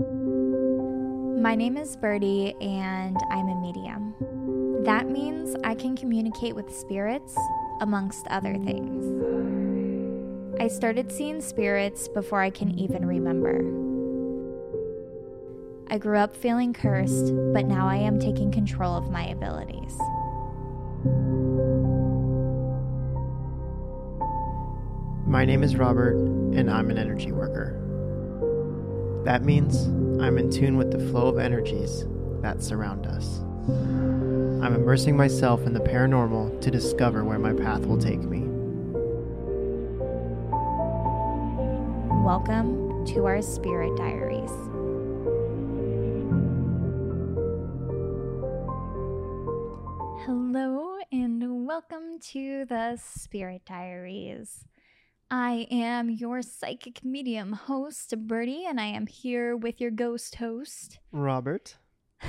My name is Birdie, and I'm a medium. That means I can communicate with spirits, amongst other things. I started seeing spirits before I can even remember. I grew up feeling cursed, but now I am taking control of my abilities. My name is Robert, and I'm an energy worker. That means I'm in tune with the flow of energies that surround us. I'm immersing myself in the paranormal to discover where my path will take me. Welcome to our Spirit Diaries. Hello, and welcome to the Spirit Diaries. I am your psychic medium host, Birdie, and I am here with your ghost host, Robert.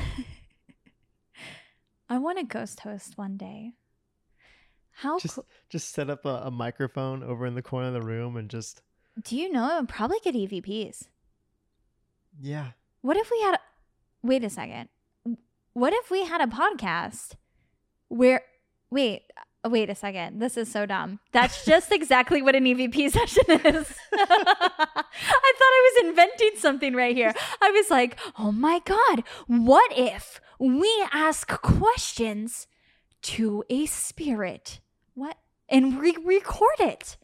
I want a ghost host one day. How Just just set up a, a microphone over in the corner of the room and just do you know? I'd probably get EVPs. yeah. What if we had? A, wait a second. What if we had a podcast where? Wait, uh, wait a second. This is so dumb. That's just exactly what an EVP session is. I thought I was inventing something right here. I was like, oh my god, what if we ask questions to a spirit? What? And we record it.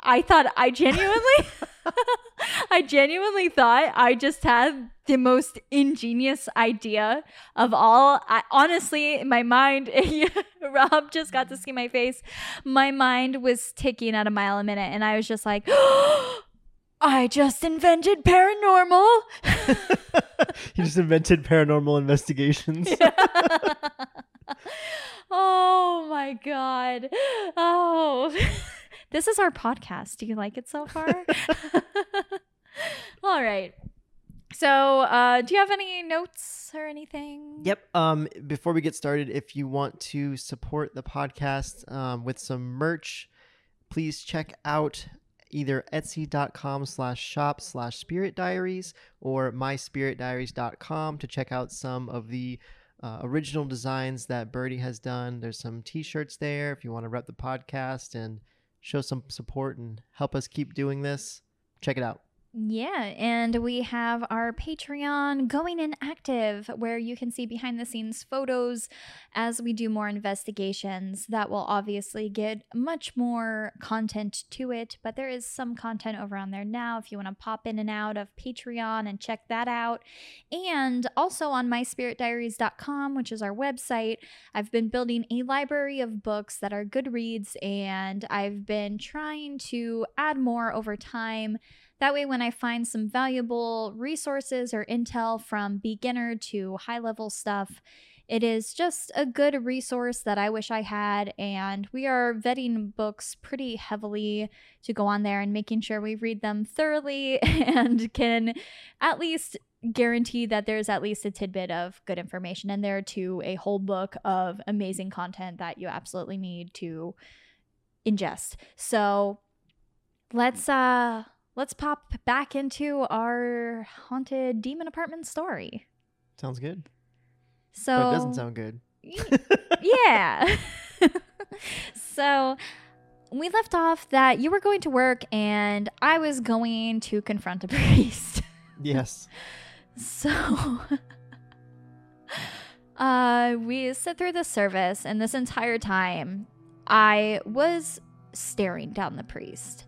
I thought I genuinely I genuinely thought I just had the most ingenious idea of all. I, honestly, my mind, Rob just got to see my face. My mind was ticking at a mile a minute, and I was just like, I just invented paranormal. he just invented paranormal investigations. oh my God. Oh. This is our podcast. Do you like it so far? All right. So, uh, do you have any notes or anything? Yep. Um, before we get started, if you want to support the podcast um, with some merch, please check out either etsy.com slash shop slash spirit diaries or myspiritdiaries.com to check out some of the uh, original designs that Birdie has done. There's some t-shirts there if you want to rep the podcast and show some support and help us keep doing this. Check it out. Yeah, and we have our Patreon going in active where you can see behind the scenes photos as we do more investigations. That will obviously get much more content to it, but there is some content over on there now if you want to pop in and out of Patreon and check that out. And also on myspiritdiaries.com, which is our website, I've been building a library of books that are good reads, and I've been trying to add more over time. That way, when I find some valuable resources or intel from beginner to high level stuff, it is just a good resource that I wish I had. And we are vetting books pretty heavily to go on there and making sure we read them thoroughly and can at least guarantee that there's at least a tidbit of good information in there to a whole book of amazing content that you absolutely need to ingest. So let's uh let's pop back into our haunted demon apartment story. Sounds good. So But it doesn't sound good. yeah. so we left off that you were going to work and I was going to confront a priest. Yes. So uh we sit through the service and this entire time I was staring down the priest.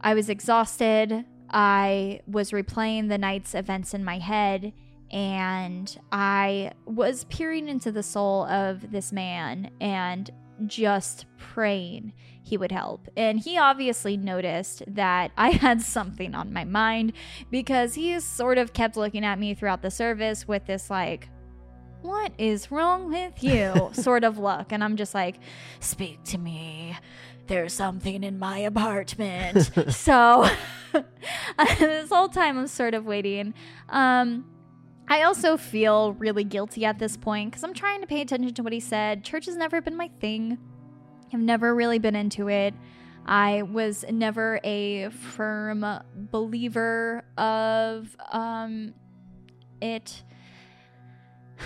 I was exhausted. I was replaying the night's events in my head and I was peering into the soul of this man and just praying he would help. And he obviously noticed that I had something on my mind because he sort of kept looking at me throughout the service with this, like, what is wrong with you sort of look. And I'm just like, speak to me. There's something in my apartment. so this whole time I'm sort of waiting. Um, I also feel really guilty at this point because I'm trying to pay attention to what he said. Church has never been my thing. I've never really been into it. I was never a firm believer of um, it.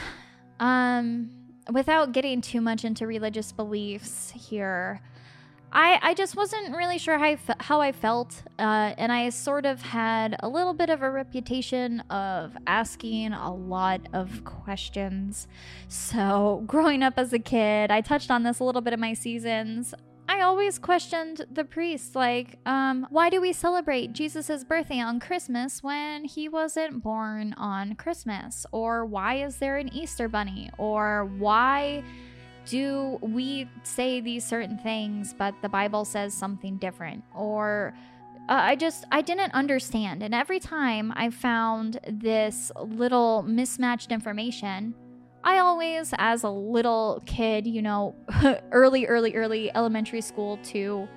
Um, without getting too much into religious beliefs here, I, I just wasn't really sure how I, how I felt, uh, and I sort of had a little bit of a reputation of asking a lot of questions. So, growing up as a kid, I touched on this a little bit in my seasons. I always questioned the priests, like, um, why do we celebrate Jesus' birthday on Christmas when he wasn't born on Christmas? Or why is there an Easter bunny? Or why do we say these certain things, but the Bible says something different? Or uh, I just I didn't understand, and every time I found this little mismatched information, I always, as a little kid, you know, early, early, early elementary school to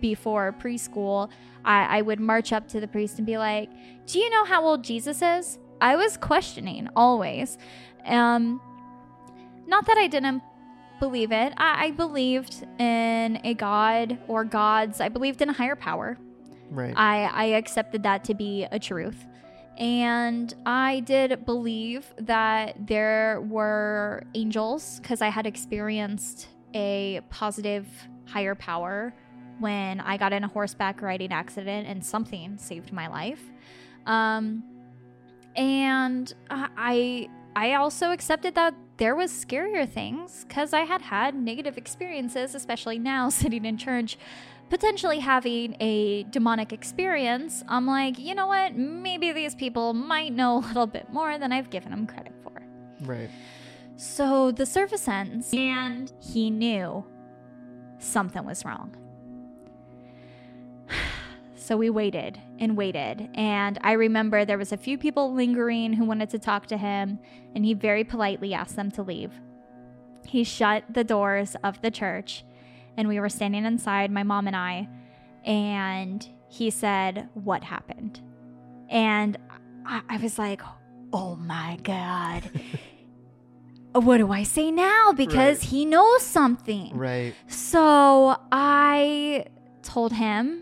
before preschool, I, I would march up to the priest and be like, "Do you know how old Jesus is?" I was questioning always. Um, not that I didn't believe it. I, I believed in a god or gods. I believed in a higher power. Right. I, I accepted that to be a truth. And I did believe that there were angels because I had experienced a positive higher power when I got in a horseback riding accident and something saved my life. Um, and I I also accepted that there was scarier things because I had had negative experiences, especially now sitting in church, potentially having a demonic experience. I'm like, you know what? Maybe these people might know a little bit more than I've given them credit for. Right. So the service ends, and he knew something was wrong. So we waited and waited. And I remember there was a few people lingering who wanted to talk to him, and he very politely asked them to leave. He shut the doors of the church, and we were standing inside, my mom and I, and he said, What happened? And I, I was like, Oh my God. what do I say now? Because Right. he knows something. Right. So I told him.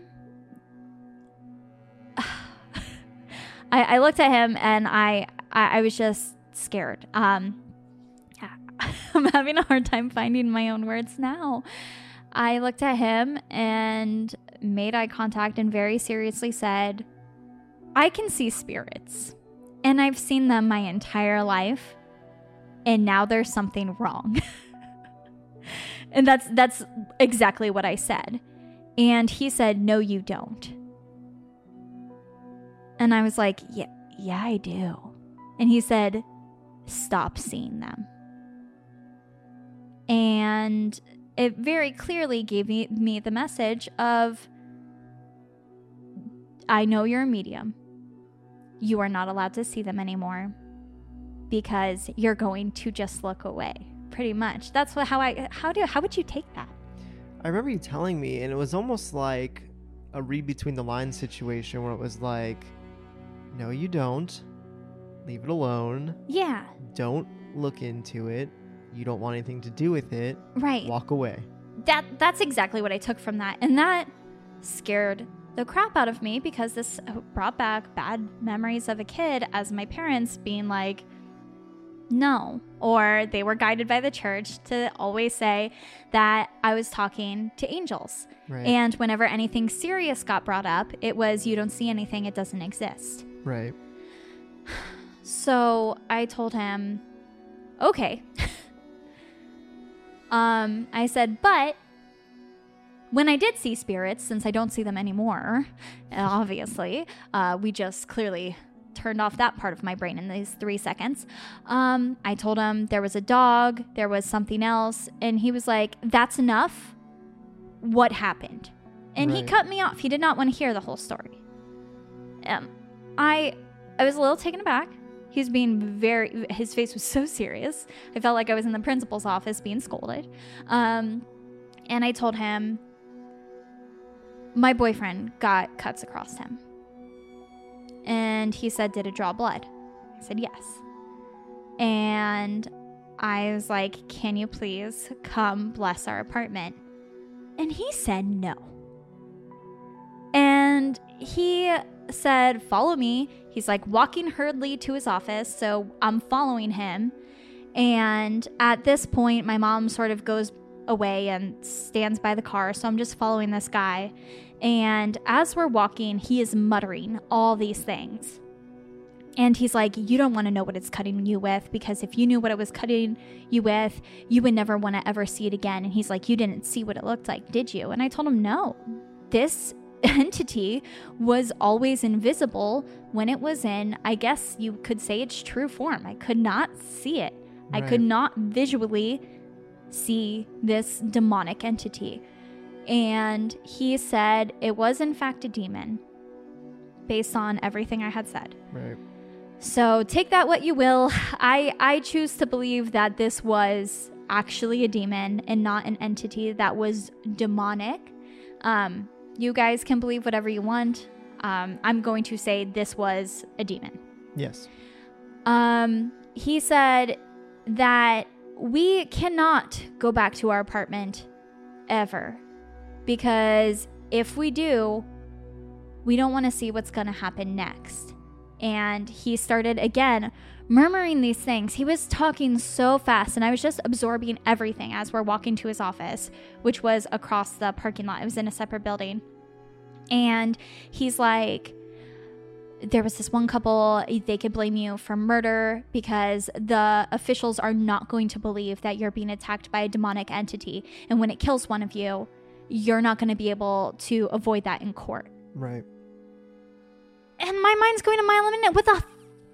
I, I looked at him and I, I I was just scared. Um, I'm having a hard time finding my own words now. I looked at him and made eye contact and very seriously said, "I can see spirits, and I've seen them my entire life, and now there's something wrong." and that's that's exactly what I said. And he said, "No, you don't." And I was like, "Yeah, yeah, I do." And he said, "Stop seeing them." And it very clearly gave me, me the message of I know you're a medium. You are not allowed to see them anymore because you're going to just look away. Pretty much. That's what how I how do how would you take that? I remember you telling me, and it was almost like a read between the lines situation where it was like, no, you don't. Leave it alone. Yeah, Don't look into it. You don't want anything to do with it. right. Walk away. that that's exactly what I took from that, and that scared the crap out of me because this uh, brought back bad memories of a kid as my parents being like, no, or they were guided by the church to always say that I was talking to angels. Right. And whenever anything serious got brought up, it was you don't see anything, it doesn't exist. Right. So I told him, okay. um, I said, but when I did see spirits, since I don't see them anymore, obviously, uh, we just clearly turned off that part of my brain in these three seconds. Um, I told him there was a dog, there was something else, and he was like, that's enough. What happened? And he cut me off. He did not want to hear the whole story. Um, I I was a little taken aback. He was being very, his face was so serious. I felt like I was in the principal's office being scolded. Um, and I told him, my boyfriend got cuts across him. And he said, Did it draw blood? I said, Yes. And I was like, Can you please come bless our apartment? And he said, No. And he said, Follow me. He's like walking hurriedly to his office. So I'm following him. And at this point, my mom sort of goes away and stands by the car. So I'm just following this guy. And as we're walking, he is muttering all these things. And he's like, You don't want to know what it's cutting you with because if you knew what it was cutting you with, you would never want to ever see it again. And he's like, You didn't see what it looked like, did you? And I told him, No. This entity was always invisible when it was in, I guess you could say its true form. I could not see it, I could not visually see this demonic entity. And he said it was, in fact, a demon based on everything I had said. Right. So take that what you will. I I choose to believe that this was actually a demon and not an entity that was demonic. Um, you guys can believe whatever you want. Um, I'm going to say this was a demon. Yes. Um, he said that we cannot go back to our apartment ever because if we do, we don't want to see what's going to happen next. And he started again murmuring these things. He was talking so fast, and I was just absorbing everything as we're walking to his office, which was across the parking lot. It was in a separate building. And he's like, there was this one couple, they could blame you for murder because the officials are not going to believe that you're being attacked by a demonic entity. And when it kills one of you, you're not going to be able to avoid that in court. Right. And my mind's going a mile a minute. What the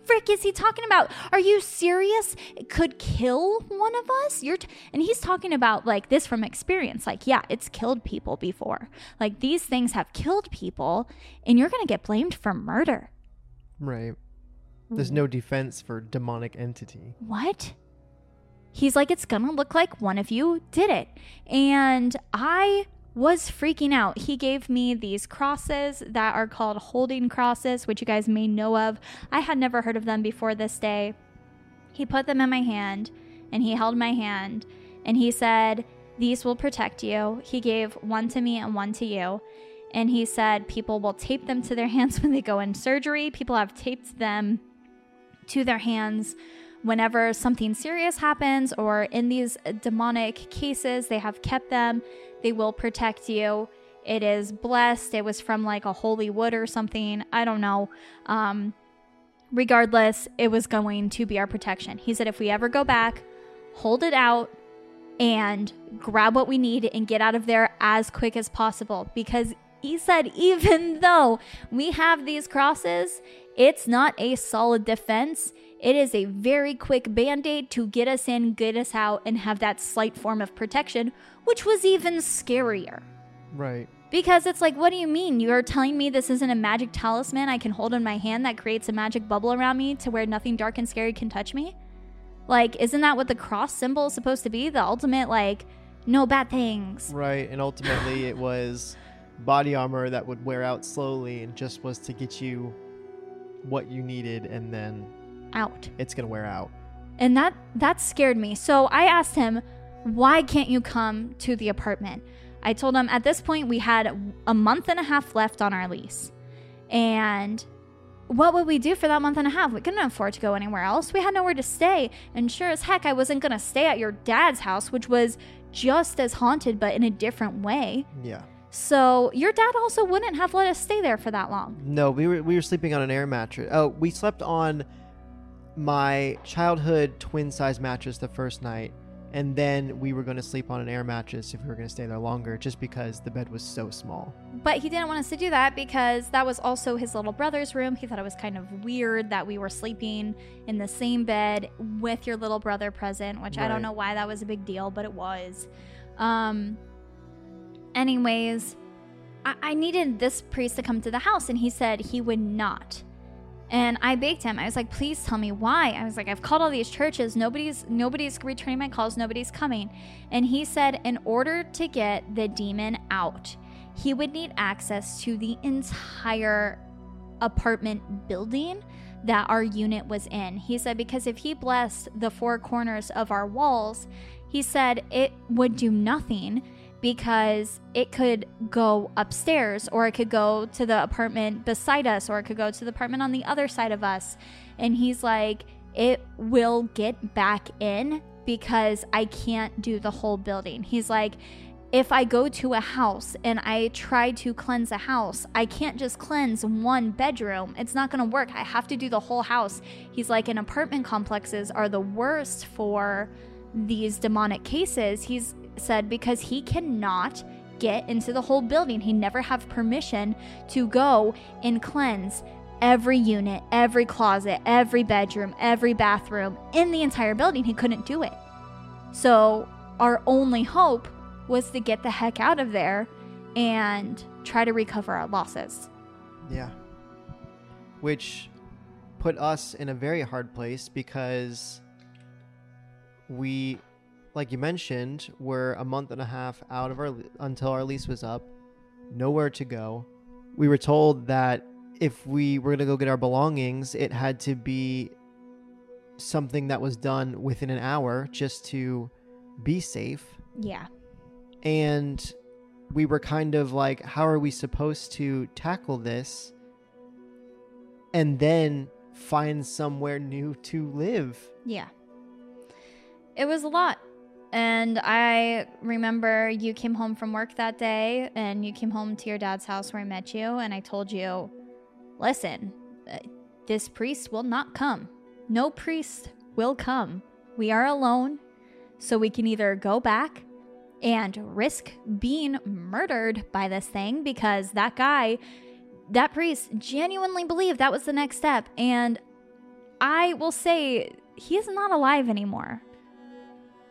frick is he talking about? Are you serious? It could kill one of us? You're t- and he's talking about like this from experience. Like, yeah, it's killed people before. Like these things have killed people and you're going to get blamed for murder. Right. There's mm. no defense for demonic entity. what? He's like, it's gonna look like one of you did it. And I was freaking out. He gave me these crosses that are called holding crosses, which you guys may know of. I had never heard of them before this day. He put them in my hand and he held my hand and he said, These will protect you. He gave one to me and one to you. And he said, People will tape them to their hands when they go in surgery. People have taped them to their hands whenever something serious happens or in these demonic cases they have kept them they will protect you. It is blessed. It was from like a holy wood or something. I don't know. Um regardless it was going to be our protection. He said if we ever go back hold it out and grab what we need and get out of there as quick as possible. Because he said even though we have these crosses it's not a solid defense it is a very quick band-aid to get us in get us out and have that slight form of protection which was even scarier Right. because it's like what do you mean you're telling me this isn't a magic talisman i can hold in my hand that creates a magic bubble around me to where nothing dark and scary can touch me like isn't that what the cross symbol is supposed to be the ultimate like no bad things Right. And ultimately, it was body armor that would wear out slowly and just was to get you what you needed, and then out. It's going to wear out. and that that scared me. So i asked him why can't you come to the apartment? I told him at this point we had a month and a half left on our lease. And what would we do for that month and a half? We couldn't afford to go anywhere else. We had nowhere to stay. And sure as heck i wasn't going to stay at your dad's house which was just as haunted but in a different way. Yeah. so your dad also wouldn't have let us stay there for that long. No, we were we were sleeping on an air mattress. Oh, we slept on my childhood twin size mattress the first night, and then we were going to sleep on an air mattress if we were going to stay there longer, just because the bed was so small. But he didn't want us to do that because that was also his little brother's room. He thought it was kind of weird that we were sleeping in the same bed with your little brother present, which I don't know why that was a big deal, but it was. Um anyways, I, I needed this priest to come to the house and he said he would not. And I begged him. I was like, please tell me why. I was like, I've called all these churches. Nobody's nobody's returning my calls. Nobody's coming. And he said, in order to get the demon out, he would need access to the entire apartment building that our unit was in. He said, because if he blessed the four corners of our walls, he said it would do nothing because it could go upstairs or it could go to the apartment beside us or it could go to the apartment on the other side of us. And he's like, it will get back in because I can't do the whole building. He's like, if I go to a house and I try to cleanse a house, I can't just cleanse one bedroom. It's not going to work. I have to do the whole house. He's like, and apartment complexes are the worst for these demonic cases. He's said because he cannot get into the whole building. He never have permission to go and cleanse every unit, every closet, every bedroom, every bathroom in the entire building. He couldn't do it. So our only hope was to get the heck out of there and try to recover our losses. Yeah. Which put us in a very hard place because we like you mentioned, we're a month and a half out of our until our lease was up, nowhere to go. We were told that if we were going to go get our belongings, it had to be something that was done within an hour just to be safe. Yeah. And we were kind of like, how are we supposed to tackle this and then find somewhere new to live? Yeah. It was a lot. And I remember you came home from work that day and you came home to your dad's house where I met you. And I told you, listen, uh, this priest will not come. No priest will come. We are alone. So we can either go back and risk being murdered by this thing because that guy, that priest, genuinely believed that was the next step. And I will say, he is not alive anymore.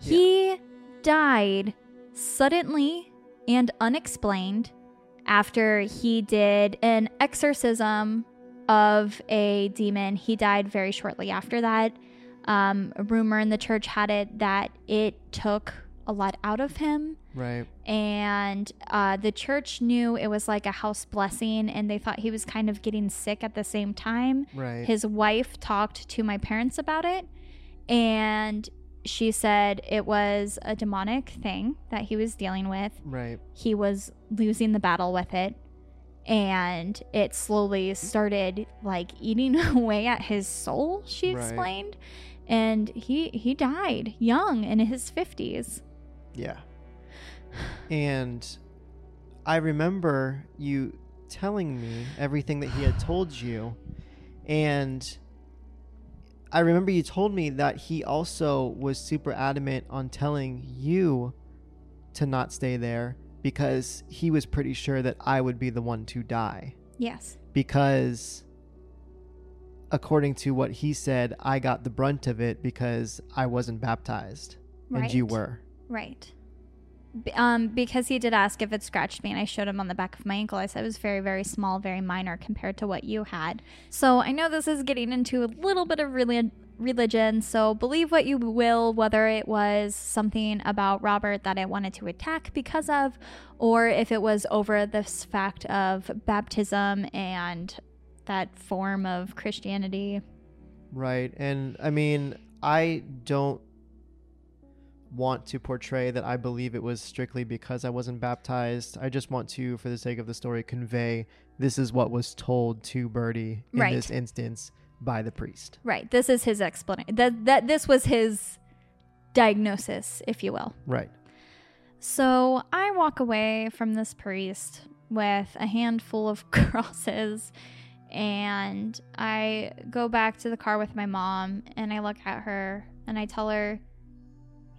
He died suddenly and unexplained after he did an exorcism of a demon. He died very shortly after that. Um, a rumor in the church had it that it took a lot out of him. Right. And uh, the church knew it was like a house blessing, and they thought he was kind of getting sick at the same time. Right. His wife talked to my parents about it, and she said it was a demonic thing that he was dealing with. Right. He was losing the battle with it. And it slowly started like eating away at his soul, she Right. explained. And he he died young in his 50s. Yeah. And I remember you telling me everything that he had told you. And I remember you told me that he also was super adamant on telling you to not stay there because he was pretty sure that I would be the one to die. Yes. Because according to what he said, I got the brunt of it because I wasn't baptized and you Right. were. Right. Um, because he did ask if it scratched me, and I showed him on the back of my ankle. I said it was very, very small, very minor compared to what you had. So I know this is getting into a little bit of reli- religion. So believe what you will, whether it was something about Robert that I wanted to attack because of, or if it was over this fact of baptism and that form of Christianity. Right. And I mean, I don't want to portray that I believe it was strictly because I wasn't baptized. I just want to, for the sake of the story, convey this is what was told to Birdie in Right. this instance by the priest. Right. This is his explanation. That that this was his diagnosis, if you will. Right. So I walk away from this priest with a handful of crosses and I go back to the car with my mom and I look at her and I tell her,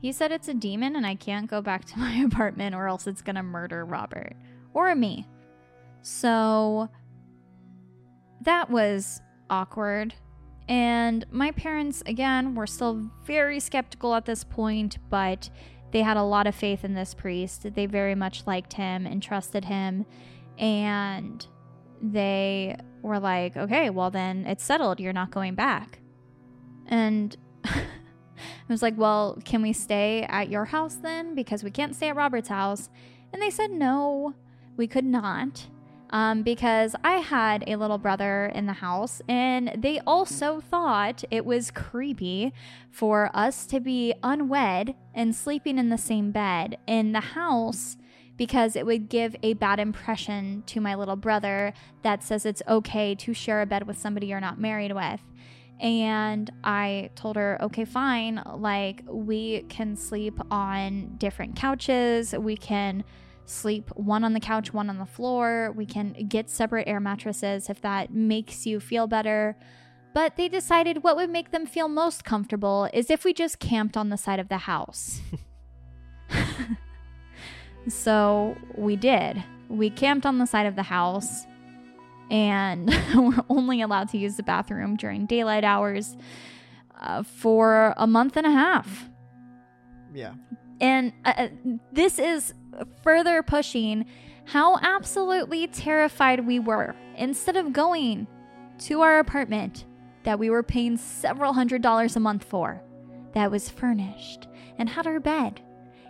He said it's a demon and I can't go back to my apartment or else it's gonna murder Robert or me. So that was awkward. And my parents, again, were still very skeptical at this point, but they had a lot of faith in this priest. They very much liked him and trusted him. And they were like, okay, well, then it's settled. You're not going back. And I was like, well, can we stay at your house then? Because we can't stay at Robert's house. And they said, no, we could not. Um, because I had a little brother in the house, and they also thought it was creepy for us to be unwed and sleeping in the same bed in the house because it would give a bad impression to my little brother that says it's okay to share a bed with somebody you're not married with. And I told her, okay, fine. Like, we can sleep on different couches. We can sleep one on the couch, one on the floor. We can get separate air mattresses if that makes you feel better. But they decided what would make them feel most comfortable is if we just camped on the side of the house. so we did. We camped on the side of the house and we're only allowed to use the bathroom during daylight hours uh, for a month and a half. Yeah. And uh, uh, this is further pushing how absolutely terrified we were. Instead of going to our apartment that we were paying several hundred dollars a month for, that was furnished and had our bed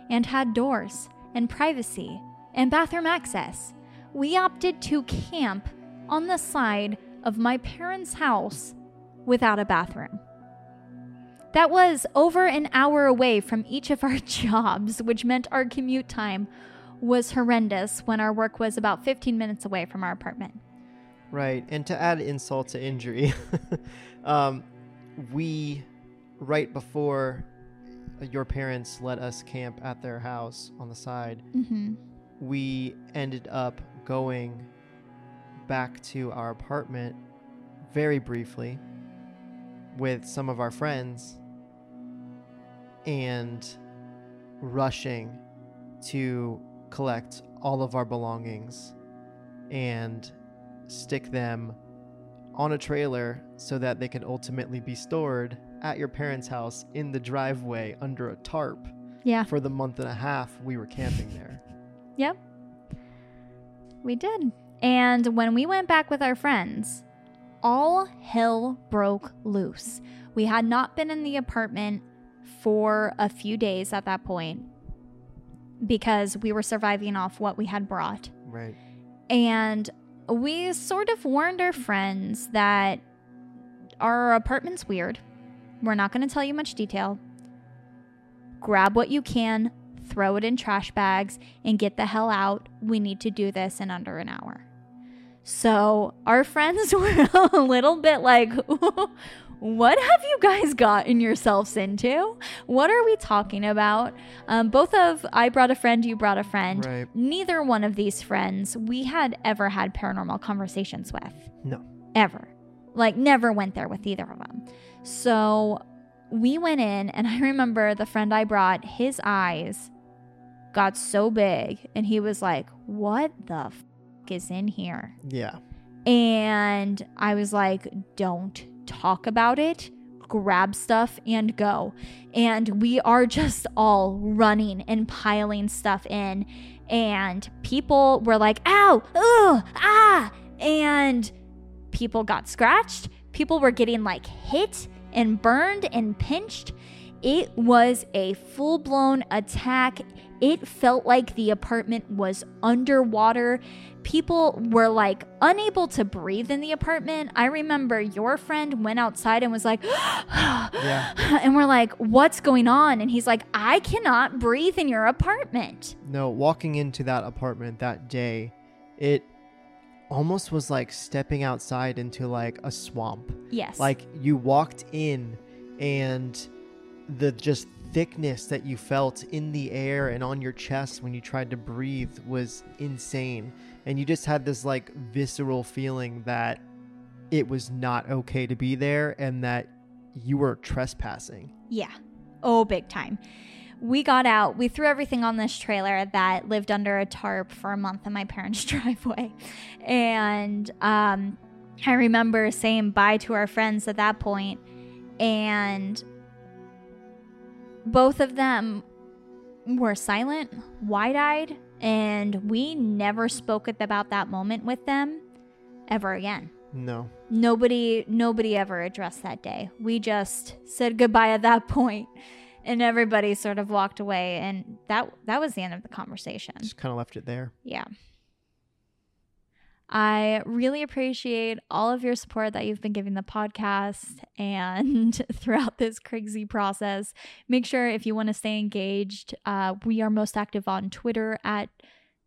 and had doors and privacy and bathroom access, we opted to camp on the side of my parents' house without a bathroom. That was over an hour away from each of our jobs, which meant our commute time was horrendous when our work was about 15 minutes away from our apartment. Right. And to add insult to injury, um, we, right before your parents let us camp at their house on the side, Mm-hmm. we ended up going back to our apartment very briefly with some of our friends and rushing to collect all of our belongings and stick them on a trailer so that they could ultimately be stored at your parents' house in the driveway under a tarp Yeah, for the month and a half we were camping there. Yep. We did. And when we went back with our friends, all hell broke loose. We had not been in the apartment for a few days at that point because we were surviving off what we had brought. Right. And we sort of warned our friends that our apartment's weird. We're not going to tell you much detail. Grab what you can, throw it in trash bags, and get the hell out. We need to do this in under an hour. So our friends were a little bit like, what have you guys gotten yourselves into? What are we talking about? Um, both of I brought a friend, you brought a friend. Right. Neither one of these friends we had ever had paranormal conversations with. No. Ever. Like, never went there with either of them. So we went in, and I remember the friend I brought, his eyes got so big, and he was like, What the f is in here? Yeah. And I was like, don't talk about it. Grab stuff and go. And we are just all running and piling stuff in. And people were like, ow, ugh, ah. And people got scratched. People were getting like hit and burned and pinched. It was a full blown attack. It felt like the apartment was underwater. People were like unable to breathe in the apartment. I remember your friend went outside and was like, Yeah. and we're like, what's going on? And he's like, I cannot breathe in your apartment. No, walking into that apartment that day, it almost was like stepping outside into like a swamp. Yes. Like you walked in and the just thickness that you felt in the air and on your chest when you tried to breathe was insane. And you just had this like visceral feeling that it was not okay to be there and that you were trespassing. Yeah. Oh, big time. We got out. We threw everything on this trailer that lived under a tarp for a month in my parents' driveway. And um, I remember saying bye to our friends at that point, and both of them were silent, wide eyed, and we never spoke about that moment with them ever again No. nobody nobody ever addressed that day we just said goodbye at that point and everybody sort of walked away and that that was the end of the conversation Just kind of left it there. yeah I really appreciate all of your support that you've been giving the podcast and throughout this crazy process. Make sure if you want to stay engaged, uh, we are most active on Twitter at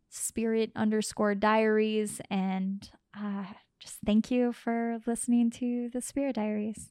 spirit underscore diaries. And uh, just thank you for listening to the Spirit Diaries.